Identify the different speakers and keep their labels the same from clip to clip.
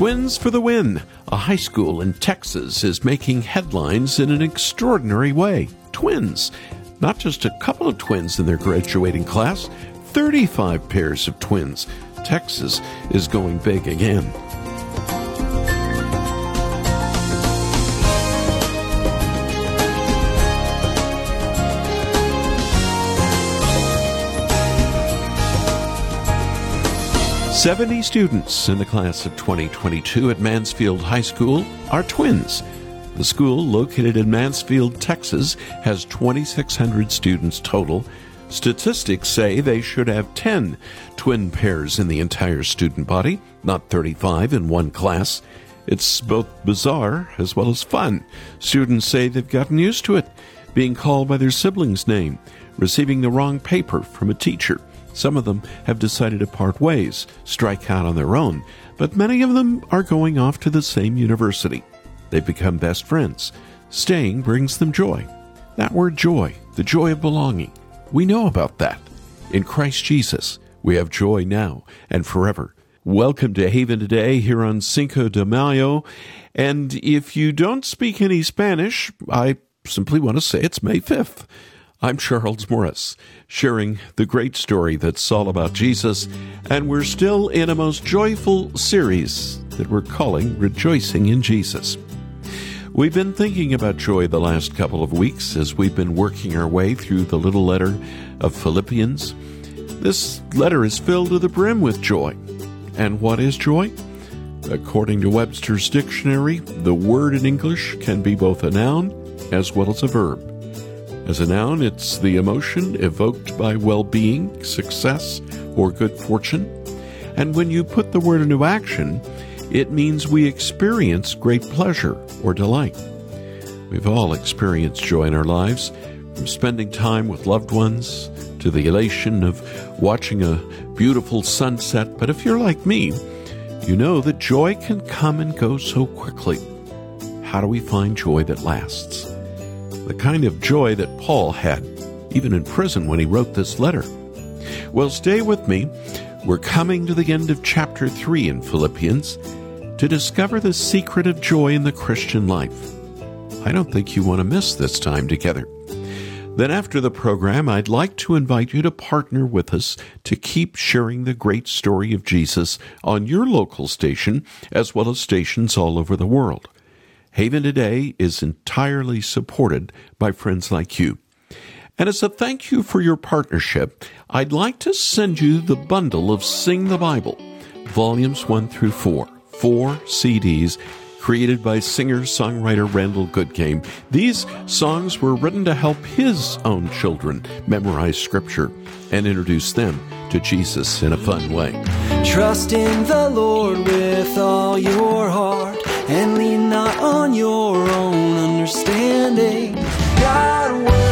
Speaker 1: Twins for the win. A high school in Texas is making headlines in an extraordinary way. Twins. Not just a couple of twins in their graduating class, 35 pairs of twins. Texas is going big again. 70 students in the class of 2022 at Mansfield High School are twins. The school, located in Mansfield, Texas, has 2,600 students total. Statistics say they should have 10 twin pairs in the entire student body, not 35 in one class. It's both bizarre as well as fun. Students say they've gotten used to it, being called by their sibling's name, receiving the wrong paper from a teacher some of them have decided to part ways, strike out on their own, but many of them are going off to the same university. They've become best friends. Staying brings them joy. That word joy, the joy of belonging, we know about that. In Christ Jesus, we have joy now and forever. Welcome to Haven today here on Cinco de Mayo. And if you don't speak any Spanish, I simply want to say it's May 5th. I'm Charles Morris, sharing the great story that's all about Jesus, and we're still in a most joyful series that we're calling Rejoicing in Jesus. We've been thinking about joy the last couple of weeks as we've been working our way through the little letter of Philippians. This letter is filled to the brim with joy. And what is joy? According to Webster's dictionary, the word in English can be both a noun as well as a verb. As a noun, it's the emotion evoked by well being, success, or good fortune. And when you put the word into action, it means we experience great pleasure or delight. We've all experienced joy in our lives, from spending time with loved ones to the elation of watching a beautiful sunset. But if you're like me, you know that joy can come and go so quickly. How do we find joy that lasts? The kind of joy that Paul had, even in prison when he wrote this letter. Well, stay with me. We're coming to the end of chapter 3 in Philippians to discover the secret of joy in the Christian life. I don't think you want to miss this time together. Then, after the program, I'd like to invite you to partner with us to keep sharing the great story of Jesus on your local station as well as stations all over the world. Haven Today is entirely supported by friends like you. And as a thank you for your partnership, I'd like to send you the bundle of Sing the Bible, volumes 1 through 4, four CDs created by singer songwriter Randall Goodgame. These songs were written to help his own children memorize Scripture and introduce them to Jesus in a fun way.
Speaker 2: Trust in the Lord with all your heart and lean not on your own understanding. God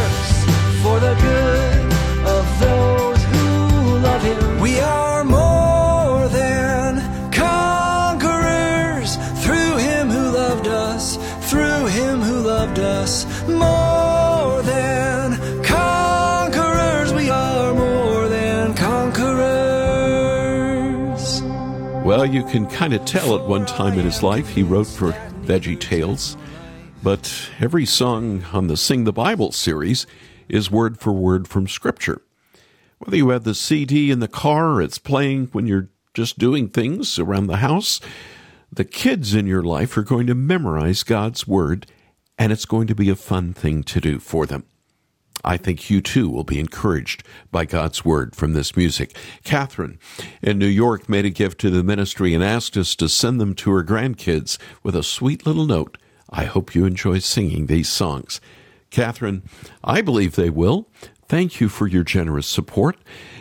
Speaker 1: you can kind of tell at one time in his life he wrote for Veggie Tales, but every song on the Sing the Bible series is word for word from Scripture. Whether you have the CD in the car it's playing when you're just doing things around the house, the kids in your life are going to memorize God's Word, and it's going to be a fun thing to do for them. I think you too will be encouraged by God's word from this music. Catherine in New York made a gift to the ministry and asked us to send them to her grandkids with a sweet little note. I hope you enjoy singing these songs. Catherine, I believe they will. Thank you for your generous support.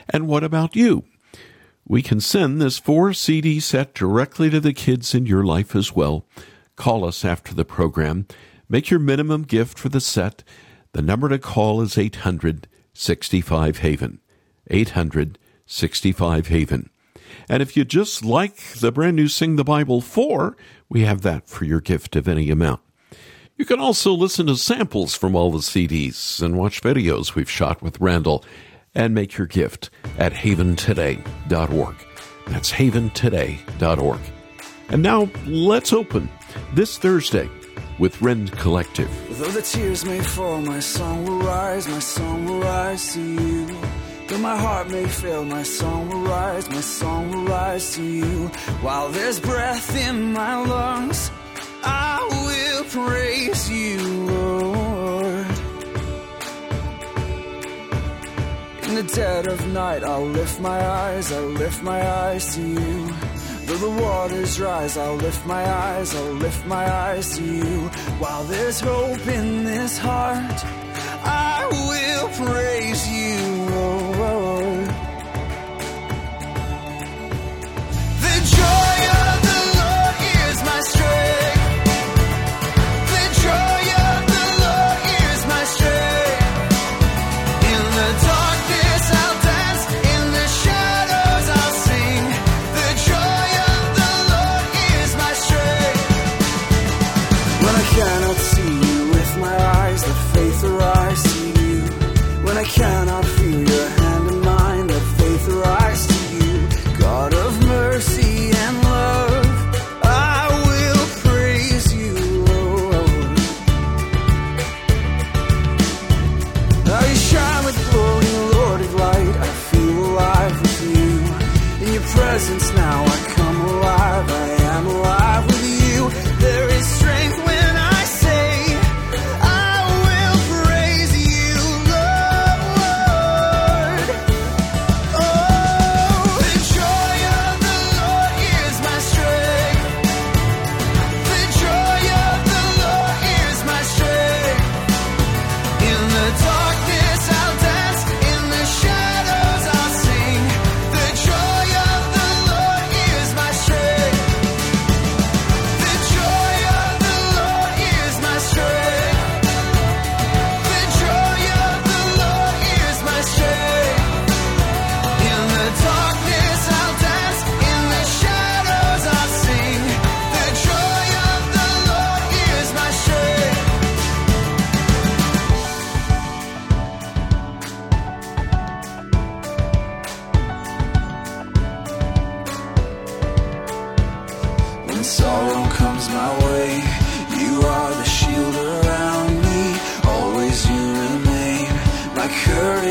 Speaker 1: And what about you? We can send this four CD set directly to the kids in your life as well. Call us after the program. Make your minimum gift for the set the number to call is 800 65 Haven. 800 65 Haven. And if you just like the brand new Sing the Bible 4, we have that for your gift of any amount. You can also listen to samples from all the CDs and watch videos we've shot with Randall and make your gift at haventoday.org. That's haventoday.org. And now let's open this Thursday with Rend Collective.
Speaker 2: Though the tears may fall, my song will rise, my song will rise to you. Though my heart may fail, my song will rise, my song will rise to you. While there's breath in my lungs, I will praise you, Lord. In the dead of night, I'll lift my eyes, I'll lift my eyes to you. Though the waters rise, I'll lift my eyes, I'll lift my eyes to you. While there's hope in this heart, I will praise you, Lord.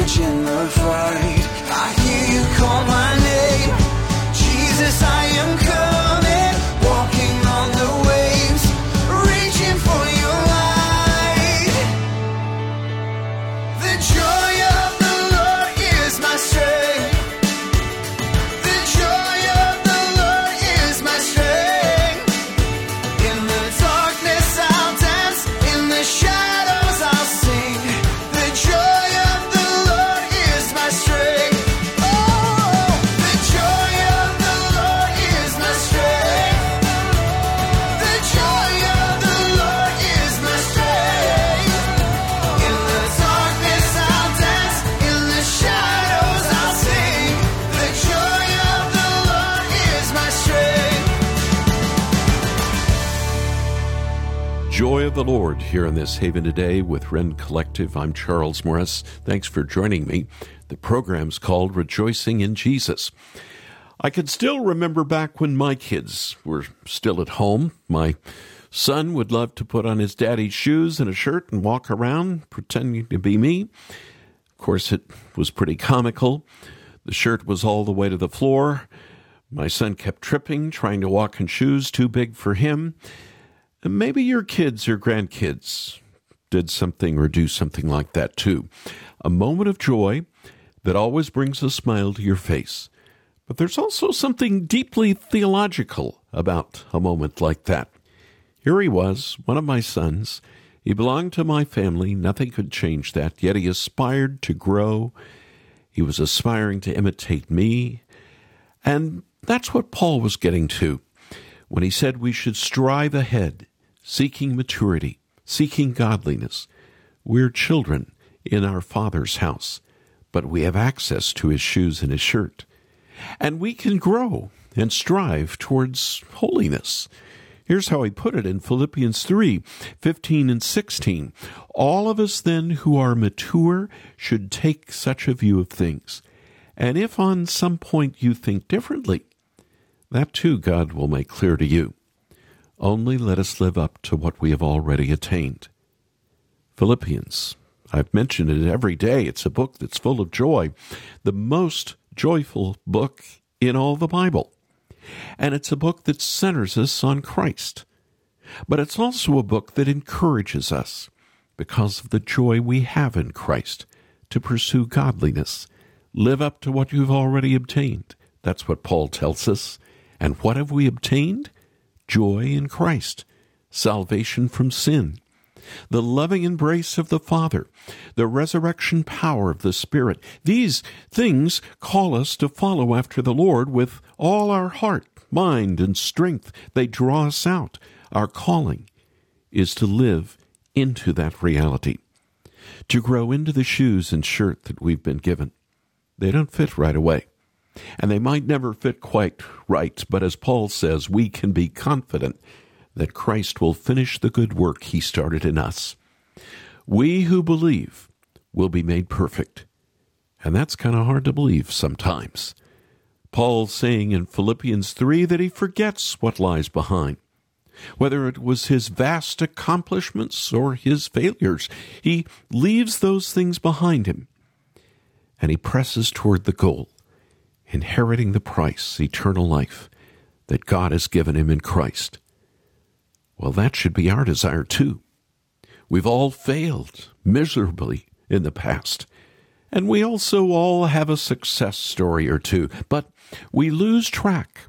Speaker 2: In the fight. Joy of the Lord
Speaker 1: here in this Haven today with Rend Collective. I'm Charles Morris. Thanks for joining me. The program's called Rejoicing in Jesus. I can still remember back when my kids were still at home. My son would love to put on his daddy's shoes and a shirt and walk around pretending to be me. Of course, it was pretty comical. The shirt was all the way to the floor. My son kept tripping, trying to walk in shoes too big for him. Maybe your kids or grandkids did something or do something like that too. A moment of joy that always brings a smile to your face. But there's also something deeply theological about a moment like that. Here he was, one of my sons. He belonged to my family. Nothing could change that. Yet he aspired to grow. He was aspiring to imitate me. And that's what Paul was getting to when he said we should strive ahead, seeking maturity, seeking godliness. We're children in our Father's house, but we have access to his shoes and his shirt. And we can grow and strive towards holiness. Here's how he put it in Philippians 3 15 and 16. All of us then who are mature should take such a view of things. And if on some point you think differently, that too God will make clear to you. Only let us live up to what we have already attained. Philippians. I've mentioned it every day. It's a book that's full of joy, the most joyful book in all the Bible. And it's a book that centers us on Christ. But it's also a book that encourages us, because of the joy we have in Christ, to pursue godliness. Live up to what you've already obtained. That's what Paul tells us. And what have we obtained? Joy in Christ, salvation from sin, the loving embrace of the Father, the resurrection power of the Spirit. These things call us to follow after the Lord with all our heart, mind, and strength. They draw us out. Our calling is to live into that reality, to grow into the shoes and shirt that we've been given. They don't fit right away. And they might never fit quite right, but as Paul says, we can be confident that Christ will finish the good work he started in us. We who believe will be made perfect. And that's kind of hard to believe sometimes. Paul's saying in Philippians 3 that he forgets what lies behind. Whether it was his vast accomplishments or his failures, he leaves those things behind him and he presses toward the goal, inheriting the price, eternal life, that God has given him in Christ. Well, that should be our desire too. We've all failed miserably in the past. And we also all have a success story or two, but we lose track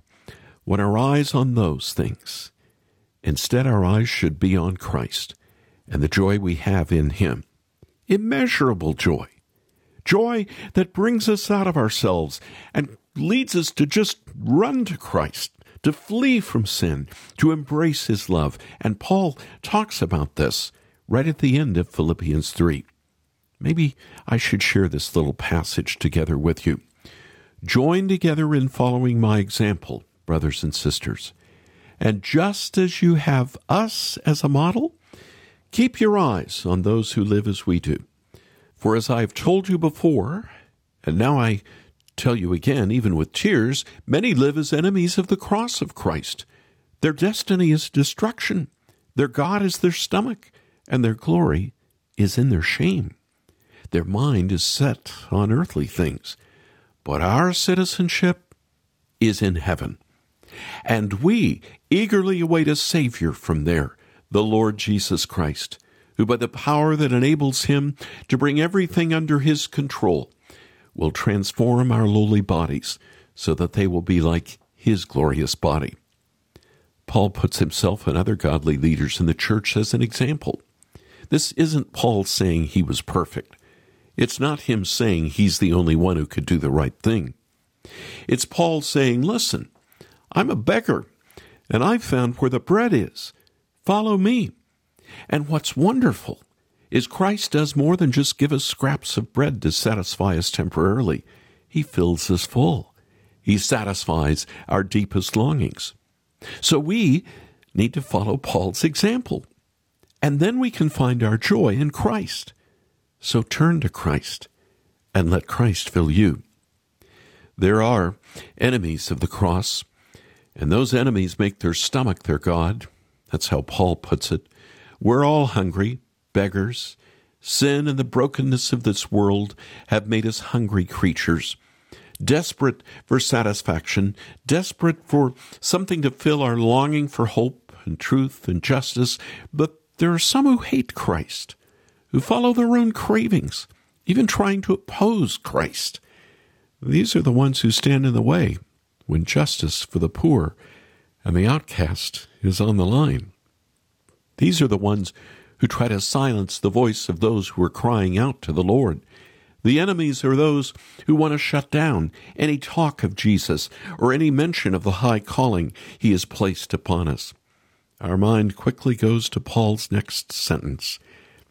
Speaker 1: when our eyes on those things. Instead, our eyes should be on Christ and the joy we have in Him. Immeasurable joy. Joy that brings us out of ourselves and leads us to just run to Christ to flee from sin, to embrace his love. And Paul talks about this right at the end of Philippians 3. Maybe I should share this little passage together with you. Join together in following my example, brothers and sisters. And just as you have us as a model, keep your eyes on those who live as we do. For as I have told you before, and now I tell you again, even with tears, many live as enemies of the cross of Christ. Their destiny is destruction, their God is their stomach, and their glory is in their shame. Their mind is set on earthly things, but our citizenship is in heaven. And we eagerly await a Savior from there, the Lord Jesus Christ, who by the power that enables him to bring everything under his control will transform our lowly bodies so that they will be like his glorious body. Paul puts himself and other godly leaders in the church as an example. This isn't Paul saying he was perfect. It's not him saying he's the only one who could do the right thing. It's Paul saying, Listen, I'm a beggar, and I've found where the bread is. Follow me. And what's wonderful is Christ does more than just give us scraps of bread to satisfy us temporarily. He fills us full. He satisfies our deepest longings. So we need to follow Paul's example. And then we can find our joy in Christ. So turn to Christ and let Christ fill you. There are enemies of the cross, and those enemies make their stomach their God. That's how Paul puts it. We're all hungry beggars. Sin and the brokenness of this world have made us hungry creatures, desperate for satisfaction, desperate for something to fill our longing for hope and truth and justice. But there are some who hate Christ, who follow their own cravings, even trying to oppose Christ. These are the ones who stand in the way when justice for the poor and the outcast is on the line. These are the ones who try to silence the voice of those who are crying out to the Lord. The enemies are those who want to shut down any talk of Jesus or any mention of the high calling he has placed upon us. Our mind quickly goes to Paul's next sentence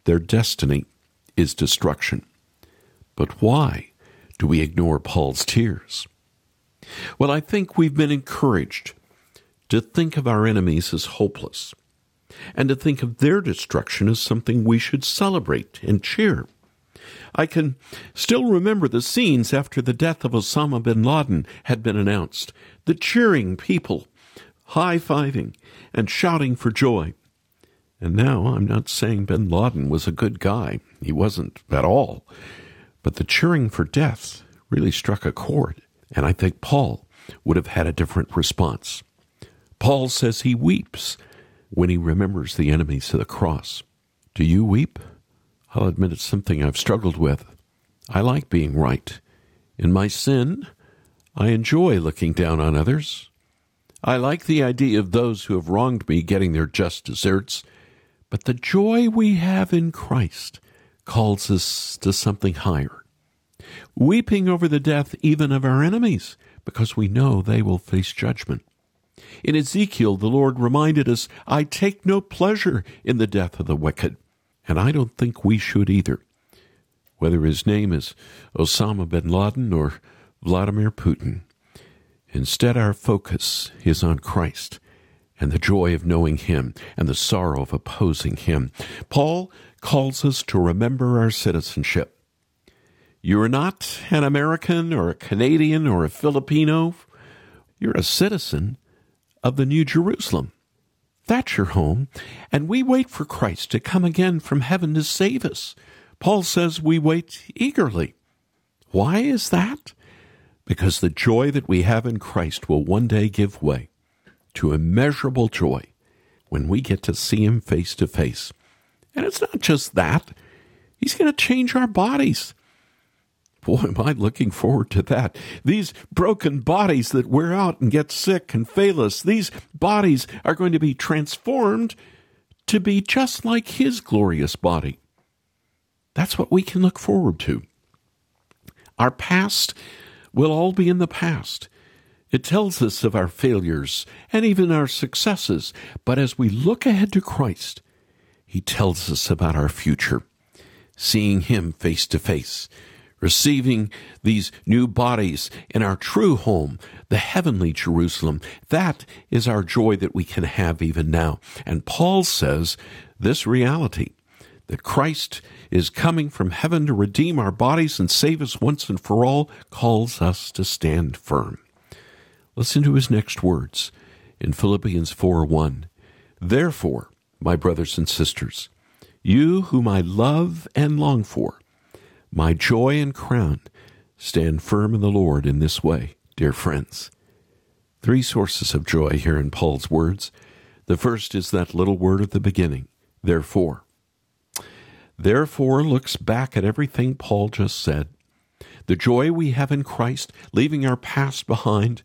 Speaker 1: Their destiny is destruction. But why do we ignore Paul's tears? Well, I think we've been encouraged to think of our enemies as hopeless and to think of their destruction as something we should celebrate and cheer. I can still remember the scenes after the death of Osama bin Laden had been announced. The cheering people, high fiving, and shouting for joy. And now I'm not saying bin Laden was a good guy. He wasn't at all. But the cheering for death really struck a chord. And I think Paul would have had a different response. Paul says he weeps when he remembers the enemies of the cross. Do you weep? I'll admit it's something I've struggled with. I like being right. In my sin, I enjoy looking down on others. I like the idea of those who have wronged me getting their just deserts. But the joy we have in Christ calls us to something higher. Weeping over the death even of our enemies, because we know they will face judgment. In Ezekiel, the Lord reminded us, I take no pleasure in the death of the wicked. And I don't think we should either. Whether his name is Osama bin Laden or Vladimir Putin. Instead, our focus is on Christ and the joy of knowing Him and the sorrow of opposing Him. Paul calls us to remember our citizenship. You are not an American or a Canadian or a Filipino. You're a citizen of the New Jerusalem. That's your home, and we wait for Christ to come again from heaven to save us. Paul says we wait eagerly. Why is that? Because the joy that we have in Christ will one day give way to immeasurable joy when we get to see Him face to face. And it's not just that, He's going to change our bodies. Boy, am I looking forward to that. These broken bodies that wear out and get sick and fail us, these bodies are going to be transformed to be just like His glorious body. That's what we can look forward to. Our past will all be in the past. It tells us of our failures and even our successes, but as we look ahead to Christ, He tells us about our future, seeing Him face to face receiving these new bodies in our true home, the heavenly Jerusalem. That is our joy that we can have even now. And Paul says this reality that Christ is coming from heaven to redeem our bodies and save us once and for all calls us to stand firm. Listen to his next words in Philippians 4 1. Therefore, my brothers and sisters, you whom I love and long for, my joy and crown. Stand firm in the Lord in this way, dear friends. Three sources of joy here in Paul's words. The first is that little word at the beginning, therefore. Therefore looks back at everything Paul just said. The joy we have in Christ, leaving our past behind,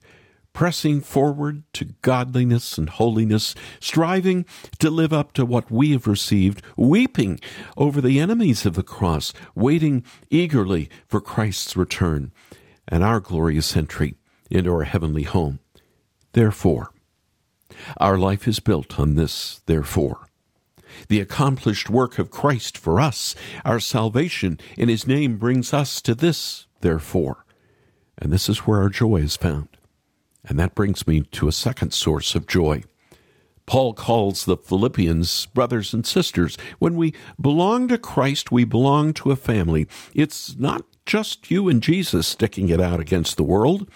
Speaker 1: pressing forward to godliness and holiness, striving to live up to what we have received, weeping over the enemies of the cross, waiting eagerly for Christ's return and our glorious entry into our heavenly home. Therefore, our life is built on this, therefore. The accomplished work of Christ for us, our salvation in His name brings us to this, therefore. And this is where our joy is found. And that brings me to a second source of joy. Paul calls the Philippians brothers and sisters. When we belong to Christ, we belong to a family. It's not just you and Jesus sticking it out against the world.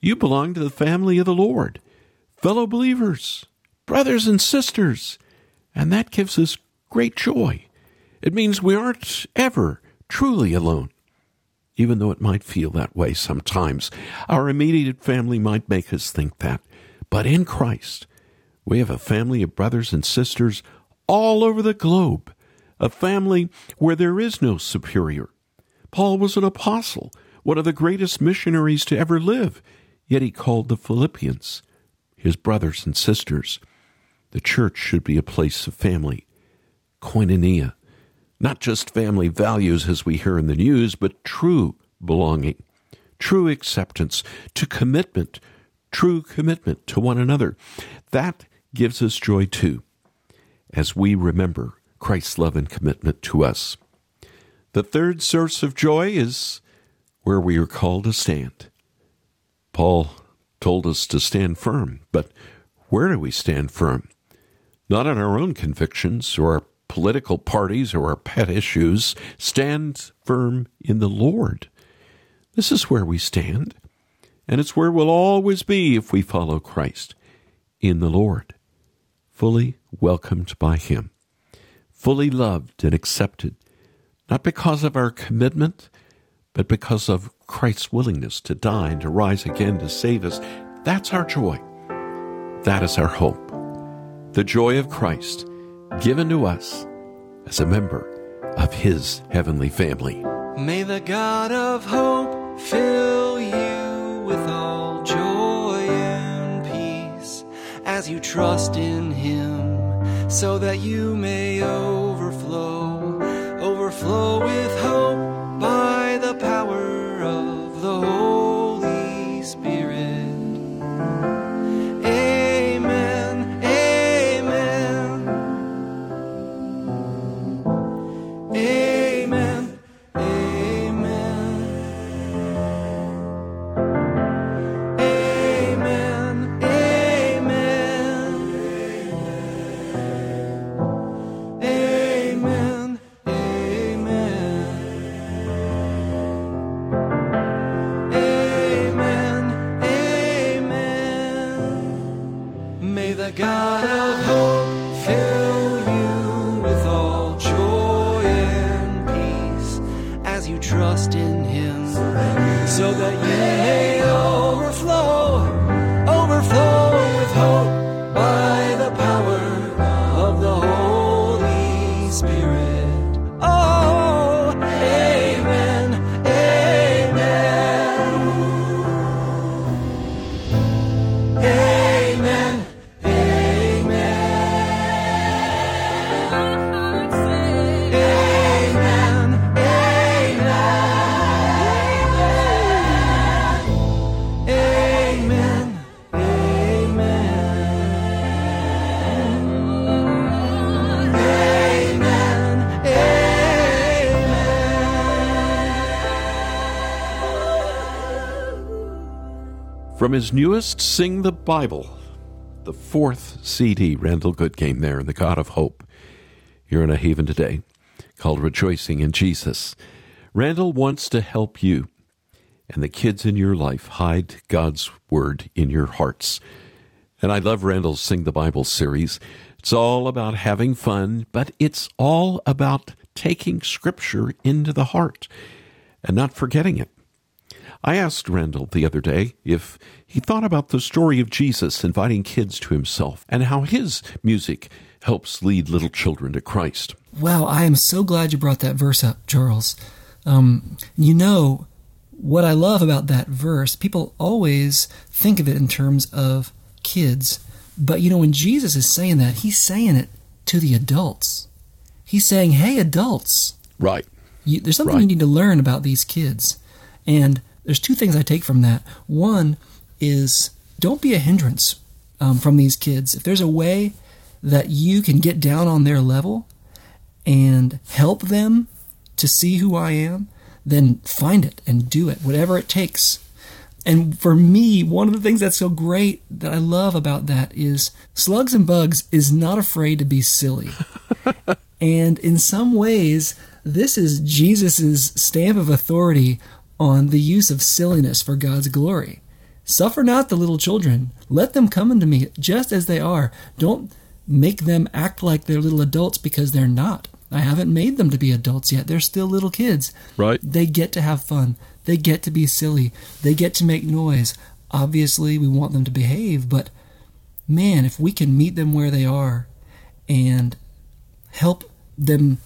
Speaker 1: You belong to the family of the Lord, fellow believers, brothers and sisters. And that gives us great joy. It means we aren't ever truly alone even though it might feel that way sometimes. Our immediate family might make us think that. But in Christ, we have a family of brothers and sisters all over the globe, a family where there is no superior. Paul was an apostle, one of the greatest missionaries to ever live, yet he called the Philippians his brothers and sisters. The church should be a place of family, koinonia, not just family values as we hear in the news, but true belonging, true acceptance, to commitment, true commitment to one another. That gives us joy too, as we remember Christ's love and commitment to us. The third source of joy is where we are called to stand. Paul told us to stand firm, but where do we stand firm? Not on our own convictions or our political parties or our pet issues. Stand firm in the Lord. This is where we stand, and it's where we'll always be if we follow Christ in the Lord, fully welcomed by Him, fully loved and accepted, not because of our commitment, but because of Christ's willingness to die and to rise again to save us. That's our joy. That is our hope. The joy of Christ given to us as a member of His heavenly family.
Speaker 3: May the God of hope fill you with all joy and peace as you trust in Him, so that you may overflow, overflow with God
Speaker 1: From his newest Sing the Bible, the fourth CD, Randall Goodgame there in the God of Hope, here in a haven today, called Rejoicing in Jesus. Randall wants to help you and the kids in your life hide God's Word in your hearts. And I love Randall's Sing the Bible series. It's all about having fun, but it's all about taking Scripture into the heart and not forgetting it. I asked Randall the other day if he thought about the story of Jesus inviting kids to himself and how his music helps lead little children to Christ.
Speaker 4: Wow, I am so glad you brought that verse up, Charles. Um, you know, what I love about that verse, people always think of it in terms of kids. But you know, when Jesus is saying that, he's saying it to the adults. He's saying, hey, adults,
Speaker 1: Right.
Speaker 4: you, there's something
Speaker 1: Right.
Speaker 4: you need to learn about these kids. And there's two things I take from that. One is don't be a hindrance um, from these kids. If there's a way that you can get down on their level and help them to see who I am, then find it and do it, whatever it takes. And for me, one of the things that's so great that I love about that is Slugs and Bugs is not afraid to be silly. and in some ways, this is Jesus's stamp of authority on the use of silliness for God's glory. Suffer not the little children. Let them come unto me just as they are. Don't make them act like they're little adults because they're not. I haven't made them to be adults yet. They're still little kids.
Speaker 1: Right.
Speaker 4: They get to have fun. They get to be silly. They get to make noise. Obviously, we want them to behave, but man, if we can meet them where they are and help them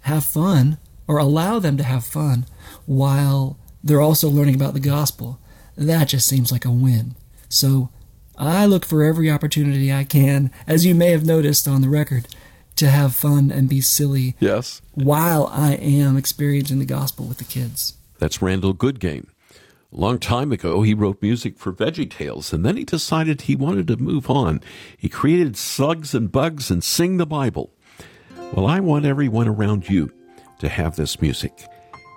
Speaker 4: have fun or allow them to have fun while they're also learning about the gospel, that just seems like a win. So I look for every opportunity I can, as you may have noticed on the record, to have fun and be silly
Speaker 1: Yes.
Speaker 4: while I am experiencing the gospel with the kids.
Speaker 1: That's Randall Goodgame. A long time ago, he wrote music for Veggie Tales, and then he decided he wanted to move on. He created Slugs and Bugs and Sing the Bible. Well, I want everyone around you to have this music,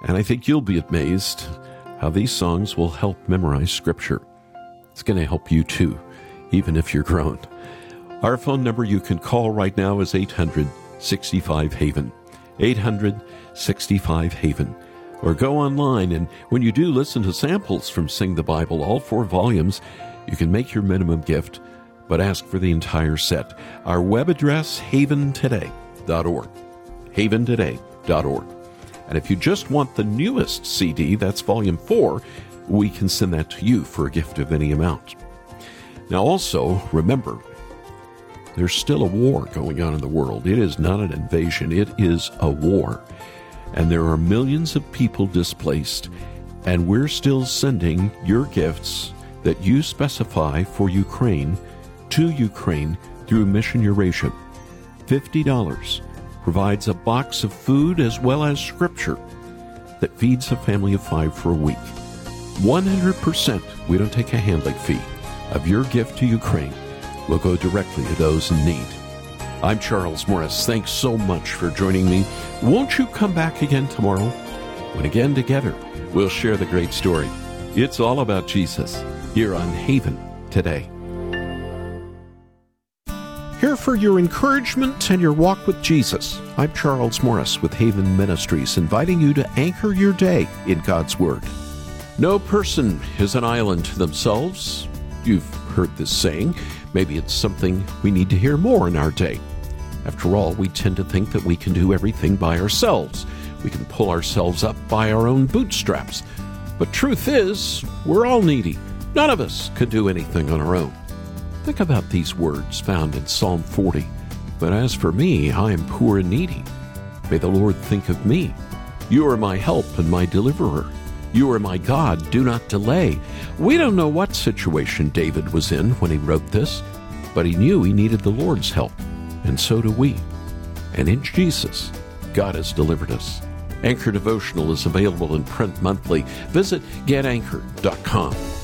Speaker 1: and I think you'll be amazed how these songs will help memorize Scripture. It's going to help you too, even if you're grown. Our phone number you can call right now is 800 65 Haven. 800 65 Haven. Or go online, and when you do listen to samples from Sing the Bible, all four volumes, you can make your minimum gift, but ask for the entire set. Our web address, haventoday.org. Haventoday.org. And if you just want the newest CD, that's volume four, we can send that to you for a gift of any amount. Now, also, remember, there's still a war going on in the world. It is not an invasion, it is a war. And there are millions of people displaced, and we're still sending your gifts that you specify for Ukraine to Ukraine through Mission Eurasia. $50 provides a box of food as well as scripture that feeds a family of five for a week. 100% we don't take a handling fee of your gift to Ukraine will go directly to those in need. I'm Charles Morris. Thanks so much for joining me. Won't you come back again tomorrow? When again together, we'll share the great story. It's all about Jesus here on Haven today. For your encouragement and your walk with Jesus. I'm Charles Morris with Haven Ministries, inviting you to anchor your day in God's Word. No person is an island to themselves. You've heard this saying. Maybe it's something we need to hear more in our day. After all, we tend to think that we can do everything by ourselves. We can pull ourselves up by our own bootstraps. But truth is, we're all needy. None of us could do anything on our own. Think about these words found in Psalm 40. But as for me, I am poor and needy. May the Lord think of me. You are my help and my deliverer. You are my God, do not delay. We don't know what situation David was in when he wrote this, but he knew he needed the Lord's help, and so do we. And in Jesus, God has delivered us. Anchor Devotional is available in print monthly. Visit getanchor.com.